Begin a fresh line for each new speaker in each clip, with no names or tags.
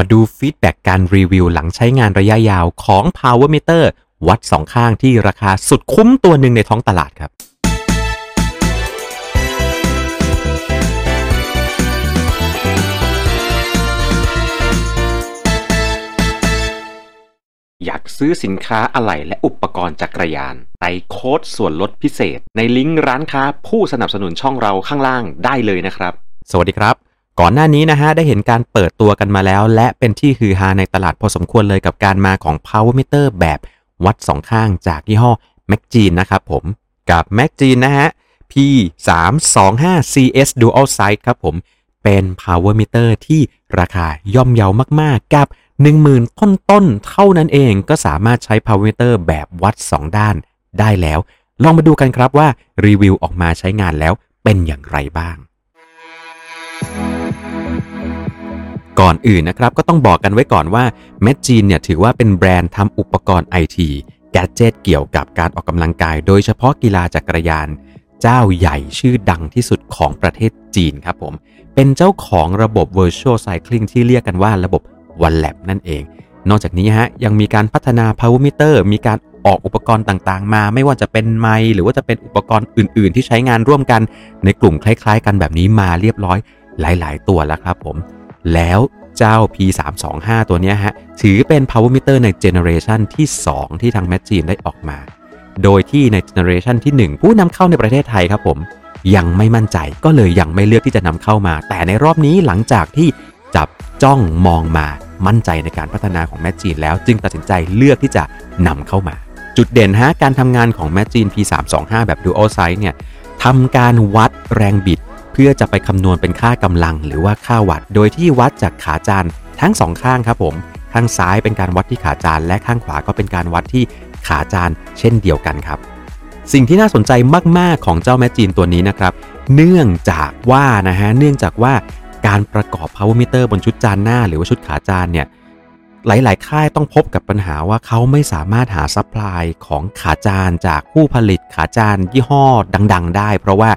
มาดู feedback การรีวิวหลังใช้งานระยะยาวของ Power Meter วัตต์สองข้างที่ราคาสุดคุ้มตัวหนึ่งในท้องตลาดครับอยากซื้อสินค้าอะไหล่และอุปกรณ์จักรยานใส่โค้ดส่วนลดพิเศษ ในลิงก์ร้านค้าผู้สนับสนุนช่องเราข้างล่างได้เลยนะครับ สวัสดีครับ ก่อนหน้านี้นะฮะได้เห็นการเปิดตัวกันมาแล้ว และเป็นที่ฮือฮาในตลาดพอสมควรเลยกับการมาของ Power Meter แบบวัดสองข้างจากยี่ห้อ m a c g e n นะครับผมกับ m a c g e n นะฮะ P 3 2 5 CS Dual Size ครับผมเป็น Power Meter ที่ราคาย่อมเยาวมากๆ กับ 10,000 ต้นต้นๆเท่านั้นเองก็สามารถใช้ Power Meter แบบวัด 2 ด้านได้แล้ว ลองมาดูกันครับว่ารีวิวออกมาใช้งานแล้วเป็นอย่างไรบ้าง ก่อนอื่นนะครับ ก็ต้องบอกกันไว้ก่อนว่า m a g i n เนี่ยถือว่าเป็นแบรนด์ทำอุปกรณ์ไอทีแกจเจตเกี่ยวกับการออกกำลังกาย โดยเฉพาะกีฬาจักรยาน เจ้าใหญ่ชื่อดังที่สุดของประเทศจีนครับผม เป็นเจ้าของระบบ Virtual Cycling ที่เรียกกันว่าระบบ One Lab นั่นเอง นอกจากนี้ฮะยังมีการพัฒนา Power Meter มีการออกอุปกรณ์ต่างๆ มา ไม่ว่าจะเป็นไมค์หรือว่าจะเป็นอุปกรณ์อื่น ๆ ที่ใช้งานร่วมกัน ในกลุ่มคล้าย ๆ กันแบบนี้มาเรียบร้อยหลาย ๆ ตัวแล้วครับผม แล้วเจ้า P325 ตัวนี้ฮะ ถือเป็น Power Meter ในเจเนเรชันที่ 2 ที่ทาง m a g i n ได้ออกมา โดยที่ในเจเนเรชันที่ 1 ผู้นำเข้าในประเทศไทยครับผม ยังไม่มั่นใจก็เลยยังไม่เลือกที่จะนำเข้ามา แต่ในรอบนี้หลังจากที่จับจ้องมองมามั่นใจในการพัฒนาของแม g จีนแล้วจึงตัดสินใจเลือกที่จะนำเข้ามา จุดเด่นฮะการทำงานของแม g จีน P325 แบบ Dual Size เนี่ยทำการวัดแรงบิด พื่อจะไปคำนวณเป็นค่ากำลังหรือว่าค่าวัตต์โดยที่วัดจากขาจานทั้งสองข้างครับผมข้างซ้ายเป็นการวัดที่ขาจานและข้างขวาก็เป็นการวัดที่ขาจานเช่นเดียวกันครับ สิ่งที่น่าสนใจมาก ๆ ของเจ้าแมจีนตัวนี้นะครับ เนื่องจากว่านะฮะเนื่องจากว่าการประกอบ power meter บนชุดจานหน้า หรือว่าชุดขาจานเนี่ยหลาย ๆ ค่ายต้องพบกับปัญหาว่าเขาไม่สามารถหา supply ของขาจานจากผู้ผลิตขาจานยี่ห้อดัง ๆ ได้ เพราะว่า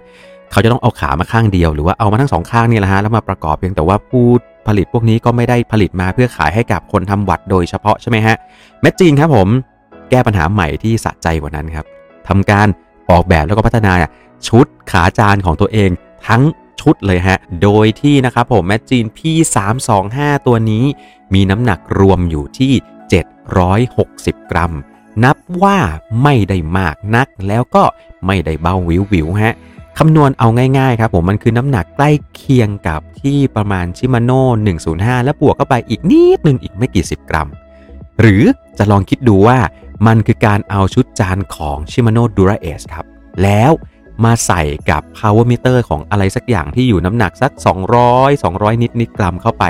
เขาจะต้องเอาขามาข้างเดียวหรือว่าเอามาทั้งสองข้างนี่แหละฮะแล้วมาประกอบเพียงแต่ว่าผู้ผลิตพวกนี้ก็ไม่ได้ผลิตมาเพื่อขายให้กับคนทำวัตต์โดยเฉพาะใช่ไหมฮะ Magene ครับผมแก้ปัญหาใหม่ที่สะใจกว่านั้นครับทำการออกแบบแล้วก็พัฒนาชุดขาจานของตัวเองทั้งชุดเลยฮะ โดยที่นะครับผมแมจีน P325 ตัวนี้มีน้ำหนักรวมอยู่ที่ 760 กรัม นับว่าไม่ได้มากนักแล้วก็ไม่ได้เบาวิววิวฮะ คำนวณเอาง่ายๆครับผมมันคือน้ำหนักใกล้เคียงกับที่ประมาณชิมาโน่105 แล้วบวกเข้าไปอีกนิดนึงอีกไม่กี่สิบกรัม หรือจะลองคิดดูว่ามันคือการเอาชุดจานของ Shimano Dura Ace ครับ แล้วมาใส่กับ power meter ของอะไรสักอย่างที่อยู่น้ำหนักสัก 200 200 นิดนิดกรัมเข้าไป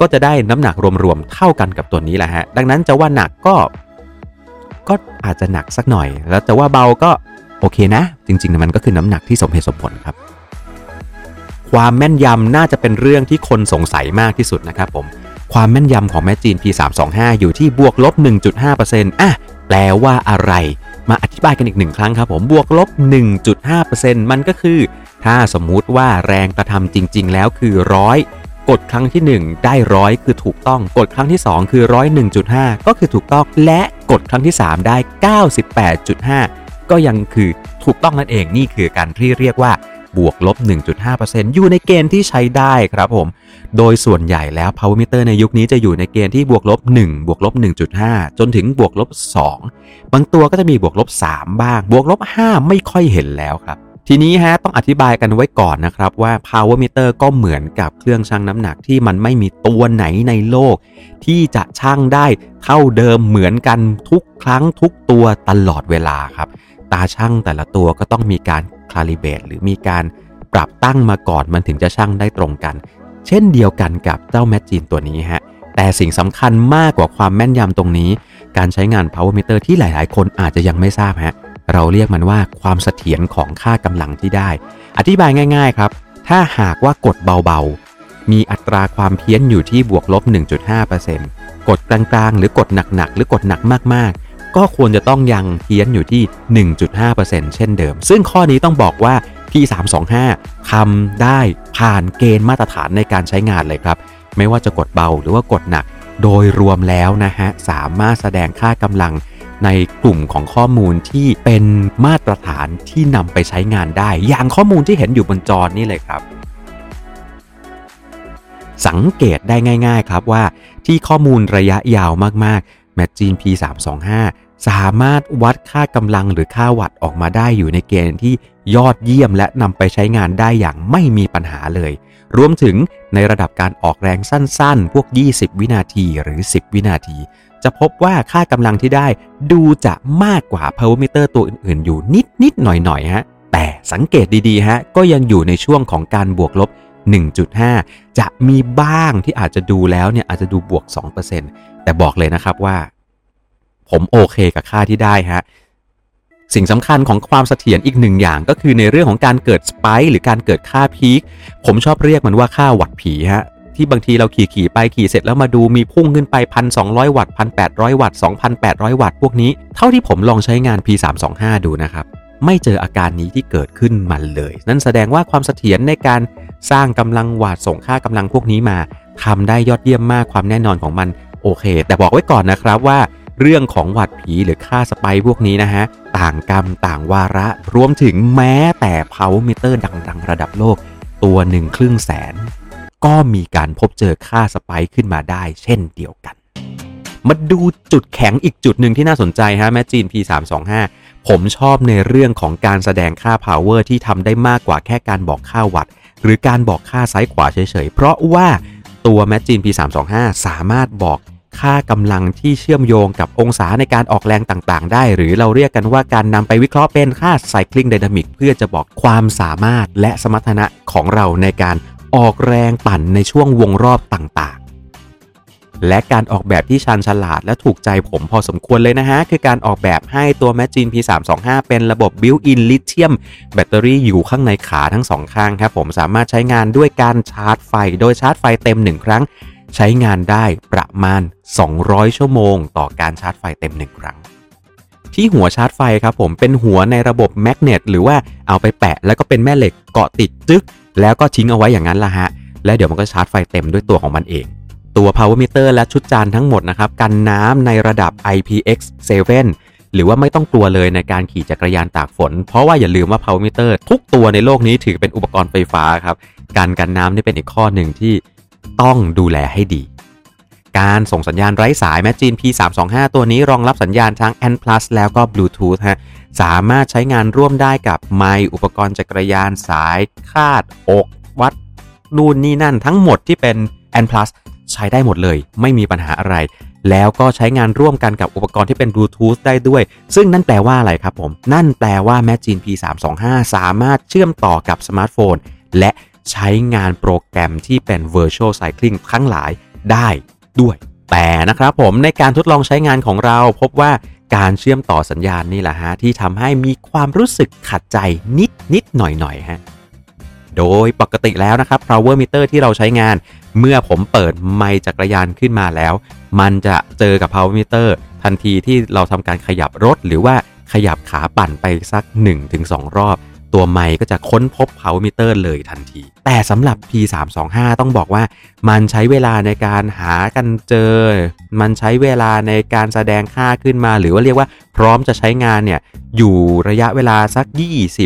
ก็จะได้น้ำหนักรวมๆเท่ากันกับตัวนี้แหละฮะ ดังนั้นจะว่าหนักก็ก็อาจจะหนักสักหน่อย แล้วจะว่าเบาก็ โอเคนะ จริงๆมันก็คือน้ำหนักที่สมเหตุสมผลครับ ความแม่นยำน่าจะเป็นเรื่องที่คนสงสัยมากที่สุดนะครับผมความแม่นยำของแมชจีน P325 อยู่ที่บวกลบ 1.5%อะแปลว่าอะไร มาอธิบายกันอีกหนึ่งครั้งครับผมบวกลบ 1.5%มันก็คือ ถ้าสมมุติว่าแรงกระทำจริง ๆ แล้วคือร้อยกดครั้งที่ 1 ได้ร้อยคือถูกต้อง กดครั้งที่ 2 คือร้อย1.5 ก็คือถูกต้อง และกดครั้งที่ 3 ได้ 98.5 ก็ยังคือถูกต้องนั่นเองนี่คือการที่เรียกว่าบวกลบ 1.5%อยู่ในเกณฑ์ที่ใช้ได้ครับผม โดยส่วนใหญ่แล้ว power meter ในยุคนี้จะอยู่ในเกณฑ์ที่บวกลบ 1 บวกลบ 1.5 จนถึงบวกลบ 2 บางตัวก็จะมีบวกลบ 3 บ้าง บวกลบ 5 ไม่ค่อยเห็นแล้วครับ ทีนี้ฮะต้องอธิบายกันไว้ก่อนนะครับว่า power meter ก็เหมือนกับเครื่องชั่งน้ำหนักที่มันไม่มีตัวไหนในโลก ที่จะชั่งได้เท่าเดิมเหมือนกันทุกครั้งทุกตัวตลอดเวลาครับ ตาช่างแต่ละตัวก็ต้องมีการคลาลิเบตหรือมีการปรับตั้งมาก่อนมันถึงจะช่างได้ตรงกัน เช่นเดียวกันกับเจ้าแมชจีนตัวนี้ฮะแต่สิ่งสำคัญมากกว่าความแม่นยำตรงนี้ การใช้งาน power meter ที่หลาย ๆ คนอาจจะยังไม่ทราบฮะเราเรียกมันว่าความเสถียรของค่ากำลังที่ได้ อธิบายง่าย ๆ ครับ ถ้าหากว่ากดเบา ๆ มีอัตราความเพี้ยนอยู่ที่บวกลบ 1.5%กดกลาง ๆ หรือกดหนัก ๆ หรือกดหนักมากๆ ก็ควรจะต้องยังเพี้ยนอยู่ที่ 1.5%เช่นเดิม ซึ่งข้อนี้ต้องบอกว่า P325 ทำได้ผ่านเกณฑ์มาตรฐานในการใช้งานเลยครับ ไม่ว่าจะกดเบาหรือว่ากดหนัก โดยรวมแล้วนะฮะ สามารถแสดงค่ากำลังในกลุ่มของข้อมูลที่เป็นมาตรฐานที่นำไปใช้งานได้ อย่างข้อมูลที่เห็นอยู่บนจอนี่เลยครับ สังเกตได้ง่าย ๆ ครับว่าที่ข้อมูลระยะยาวมากๆ m a g i n P325 สามารถวัดค่ากำลังหรือค่าวัตต์ออกมาได้อยู่ในเกณฑ์ที่ยอดเยี่ยมและนำไปใช้งานได้อย่างไม่มีปัญหาเลย รวมถึงในระดับการออกแรงสั้นๆ พวก 20 วินาทีหรือ 10 วินาที จะพบว่าค่ากำลังที่ได้ดูจะมากกว่า power meter ตัวอื่นๆ อยู่นิดๆหน่อยๆฮะแต่สังเกตดีๆฮะก็ยังอยู่ในช่วงของการบวกลบ 1.5 จะมีบ้างที่อาจจะดูแล้วเนี่ยอาจจะดูบวก 2%แต่บอกเลยนะครับว่า ผมโอเคกับค่าที่ได้ฮะสิ่งสำคัญของความเสถียรอีกหนึ่งอย่างก็คือในเรื่องของการเกิดสไปค์หรือการเกิดค่าพีคผมชอบเรียกมันว่าค่าวัตต์ผีฮะที่บางทีเราขี่ขี่ไปขี่เสร็จแล้วมาดูมีพุ่งขึ้นไป 1,200 วัตต์ 1,800 วัตต์ 2,800 วัตต์พวกนี้ เท่าที่ผมลองใช้งาน P325 ดูนะครับ ไม่เจออาการนี้ที่เกิดขึ้นมันเลย นั่นแสดงว่าความเสถียรในการ สร้างกำลังวัตต์ส่งค่ากำลังพวกนี้มาทำได้ยอดเยี่ยมมากความแน่นอนของมันโอเค แต่บอกไว้ก่อนนะครับว่า เรื่องของวัดผีหรือค่าสไปพวกนี้นะฮะ ต่างกรรมต่างวาระ รวมถึงแม้แต่ power meter ดังๆ ระดับโลก ตัวหนึ่งครึ่งแสน ก็มีการพบเจอค่าสไปขึ้นมาได้ เช่นเดียวกัน มาดูจุดแข็งอีกจุดหนึ่งที่น่าสนใจฮะ Magene P325 ผมชอบในเรื่องของการแสดงค่า power ที่ทำได้มากกว่าแค่การบอกค่าวัตต์ หรือการบอกค่าซ้ายขวาเฉยๆ เพราะว่าตัว Magene P325 สามารถบอกค่ากำลังที่เชื่อมโยงกับองศาในการออกแรงต่างๆ ได้ หรือเราเรียกกันว่าการนำไปวิเคราะห์เป็นค่า cycling dynamic เพื่อจะบอกความสามารถและสมรรถนะของเราในการออกแรงปั่นในช่วงวงรอบต่างๆ และการออกแบบที่ชันฉลาดและถูกใจผมพอสมควรเลยนะฮะ คือการออกแบบให้ตัว m a g i n P325 เป็นระบบ Built-in Lithium แบตเตอรี่อยู่ข้างในขาทั้งสองข้างครับผมสามารถใช้งานด้วยการชาร์จไฟ โดยชาร์จไฟเต็ม 1 ครั้ง ใช้งานได้ประมาณ 200 ชั่วโมง ต่อการชาร์จไฟเต็ม 1 ครั้งที่หัวชาร์จไฟครับผมเป็นหัวในระบบแมกเนตหรือว่าเอาไปแปะ แล้วก็เป็นแม่เหล็กเกาะติดจึ๊กแล้วก็ทิ้งเอาไว้อย่างนั้นละฮะ และเดี๋ยวมันก็ชาร์จไฟเต็มด้วยตัวของมันเอง ตัว power meter และชุดจานทั้งหมดนะครับ กันน้ำในระดับ IPX7 หรือว่าไม่ต้องกลัวเลยในการขี่จักรยานตากฝน เพราะว่าอย่าลืมว่า power meter ทุกตัวในโลกนี้ถือเป็นอุปกรณ์ไฟฟ้าครับ การกันน้ำนี่เป็นอีกข้อหนึ่งที่ต้องดูแลให้ดี การส่งสัญญาณไร้สายแม g จีน P325 ตัวนี้รองรับสัญญาณทั้ง N+ แล้วก็ Bluetooth ฮะ สามารถใช้งานร่วมได้กับไมล์อุปกรณ์จักรยานสายคาดอก วัดนู่นนี่นั่นทั้งหมดที่เป็น ANT+ ใช้ได้หมดเลย ไม่มีปัญหาอะไร แล้วก็ใช้งานร่วมกันกับอุปกรณ์ที่เป็นบลูทูธได้ด้วย ซึ่งนั่นแปลว่าอะไรครับผม นั่นแปลว่า m a g i n P325 สามารถเชื่อมต่อกับสมาร์ทโฟน และใช้งานโปรแกรมที่เป็น Virtual Cycling ทั้งหลายได้ด้วย แต่นะครับผมในการทดลองใช้งานของเราพบว่าการเชื่อมต่อสัญญาณนี่แหละฮะที่ทำให้มีความรู้สึกขัดใจนิดนิดหน่อยหน่อยฮะ โดยปกติแล้วนะครับ power meter ที่เราใช้งาน เมื่อผมเปิดไม้จักรยานขึ้นมาแล้ว มันจะเจอกับ power meter ทันทีที่เราทำการขยับรถหรือว่าขยับขาปั่นไปสัก 1-2 รอบ ตัวไมค์ก็จะค้นพบ power meter เลยทันที แต่สำหรับ P325 ต้องบอกว่ามันใช้เวลาในการหากันเจอ มันใช้เวลาในการแสดงค่าขึ้นมา หรือว่าเรียกว่าพร้อมจะใช้งานเนี่ยอยู่ระยะเวลาสัก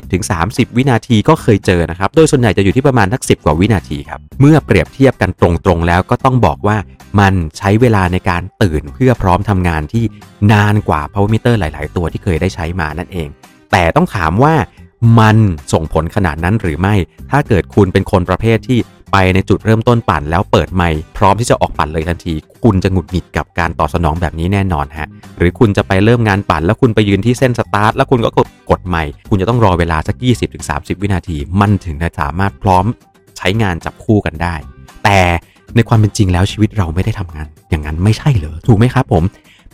20-30 วินาทีก็เคยเจอนะครับ โดยส่วนใหญ่จะอยู่ที่ประมาณทัก 10 กว่าวินาทีครับ เมื่อเปรียบเทียบกันตรงๆ แล้วก็ต้องบอกว่ามันใช้เวลาในการตื่นเพื่อพร้อมทำงานที่นานกว่า power meter หลาย ๆ ตัวที่เคยได้ใช้มานั่นเอง แต่ต้องถามว่า มันส่งผลขนาดนั้นหรือไม่ ถ้าเกิดคุณเป็นคนประเภทที่ไปในจุดเริ่มต้นปั่นแล้วเปิดไมค์พร้อมที่จะออกปั่นเลยทันที คุณจะหงุดหงิดกับการตอบสนองแบบนี้แน่นอนฮะ หรือคุณจะไปเริ่มงานปั่น แล้วคุณไปยืนที่เส้นสตาร์ทแล้วคุณก็กดกดไมค์คุณจะต้องรอเวลาสัก 20-30 วินาที มันถึงจะสามารถพร้อมใช้งานจับคู่กันได้ แต่ในความเป็นจริงแล้วชีวิตเราไม่ได้ทำงาน อย่างนั้นไม่ใช่เหรอถูกไหมครับผม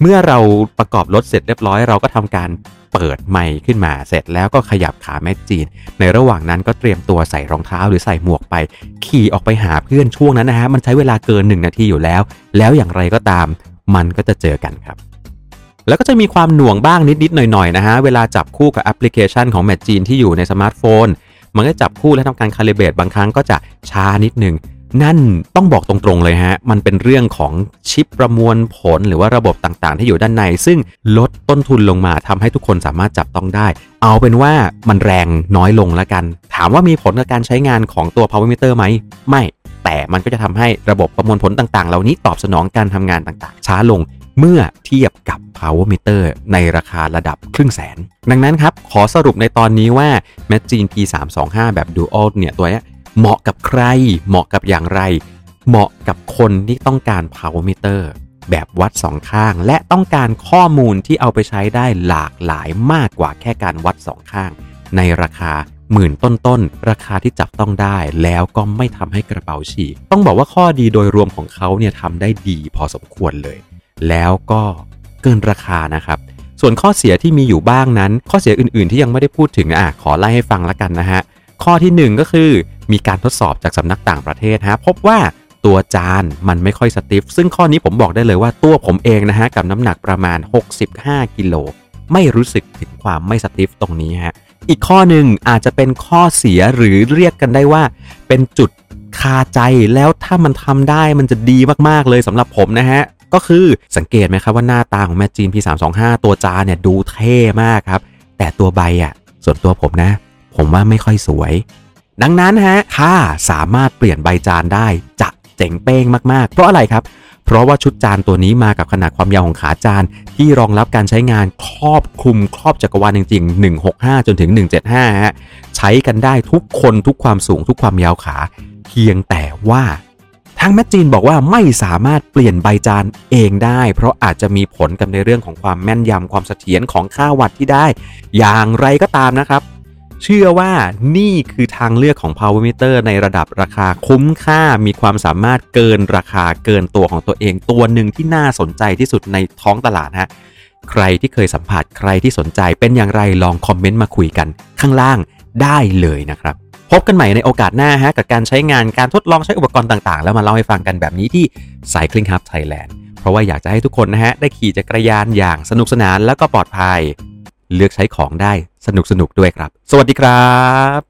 เมื่อเราประกอบรถเสร็จเรียบร้อย เราก็ทำการเปิดไมค์ขึ้นมาเสร็จแล้วก็ขยับขาแมกจีน ในระหว่างนั้นก็เตรียมตัวใส่รองเท้าหรือใส่หมวกไป ขี่ออกไปหาเพื่อนช่วงนั้นนะฮะมันใช้เวลาเกิน 1 นาทีอยู่แล้ว แล้วอย่างไรก็ตามมันก็จะเจอกันครับ แล้วก็จะมีความหน่วงบ้างนิดๆหน่อยๆนะฮะเวลาจับคู่กับแอปพลิเคชันของ Magene ที่อยู่ในสมาร์ทโฟน มันก็จับคู่และทำการ calibrate บางครั้งก็จะช้านิดนึง นั่นต้องบอกตรงๆเลยฮะ มันเป็นเรื่องของชิปประมวลผลหรือว่าระบบต่างๆ ที่อยู่ด้านใน ซึ่งลดต้นทุนลงมาทำให้ทุกคนสามารถจับต้องได้ เอาเป็นว่ามันแรงน้อยลงแล้วกัน ถามว่ามีผลกับการใช้งานของตัว power meter ไหม ไม่ แต่มันก็จะทำให้ระบบประมวลผลต่างๆ เหล่านี้ตอบสนองการทำงานต่างๆ ช้าลงเมื่อเทียบกับ power meter ในราคาระดับครึ่งแสน ดังนั้นครับ ขอสรุปในตอนนี้ว่า m a g i n P325 แบบ Dual เนี่ยตัวนี้ เหมาะกับใคร เหมาะกับอย่างไร เหมาะกับคนที่ต้องการ power meter แบบวัดสองข้าง และต้องการข้อมูลที่เอาไปใช้ได้หลากหลายมากกว่าแค่การวัดสองข้าง ในราคาหมื่นต้นๆ ราคาที่จับต้องได้ แล้วก็ไม่ทำให้กระเป๋าฉีก ต้องบอกว่าข้อดีโดยรวมของเขาเนี่ยทำได้ดีพอสมควรเลย แล้วก็เกินราคานะครับส่วนข้อเสียที่มีอยู่บ้างนั้น ข้อเสียอื่นๆ ที่ยังไม่ได้พูดถึงอะขอไล่ให้ฟังแล้วกันนะฮะ ข้อที่ 1 ก็คือ มีการทดสอบจากสำนักต่างประเทศฮะพบว่าตัวจานมันไม่ค่อยสติฟซึ่งข้อนี้ผมบอกได้เลยว่าตัวผมเองนะฮะกับน้ำหนักประมาณ 65 กิโลไม่รู้สึกถึงความไม่สติฟตรงนี้ฮะอีกข้อหนึ่งอาจจะเป็นข้อเสียหรือเรียกกันได้ว่า เป็นจุดคาใจแล้วถ้ามันทำได้มันจะดีมากๆเลยสำหรับผมนะฮะก็คือสังเกตไหมครับว่าหน้าตาของแมจจีน P325 ตัวจานเนี่ยดูเท่มากครับ แต่ตัวใบอะ่ะส่วนตัวผมนะ ผมว่าไม่ค่อยสวย ดังนั้นฮะถ้าสามารถเปลี่ยนใบจานได้จะเจ๋งเป้งมากๆ เพราะอะไรครับ เพราะว่าชุดจานตัวนี้มากับขนาดความยาวของขาจาน ที่รองรับการใช้งานครอบคลุมครอบจักรวาลจริง ๆ 165 จนถึง 175ฮะใช้กันได้ทุกคนทุกความสูงทุกความยาวขา เพียงแต่ว่าทางแมจีนบอกว่าไม่สามารถเปลี่ยนใบจานเองได้ เพราะอาจจะมีผลกับในเรื่องของความแม่นยำความเสถียรของค่าวัตต์ที่ได้ อย่างไรก็ตามนะครับ เชื่อว่านี่คือทางเลือกของ power meter ในระดับราคาคุ้มค่ามีความสามารถเกินราคาเกินตัวของตัวเอง ตัวหนึ่งที่น่าสนใจที่สุดในท้องตลาดฮะใครที่เคยสัมผัสใครที่สนใจเป็นอย่างไรลองคอมเมนต์มาคุยกันข้างล่างได้เลยนะครับ พบกันใหม่ในโอกาสหน้าฮะกับการใช้งานการทดลองใช้อุปกรณ์ต่างๆ แล้วมาเล่าให้ฟังกันแบบนี้ที่ Cycling Hub Thailand เพราะว่าอยากจะให้ทุกคนนะฮะได้ขี่จักรยานอย่างสนุกสนานแล้วก็ปลอดภัย เลือกใช้ของได้สนุกสนุกด้วยครับ สวัสดีครับ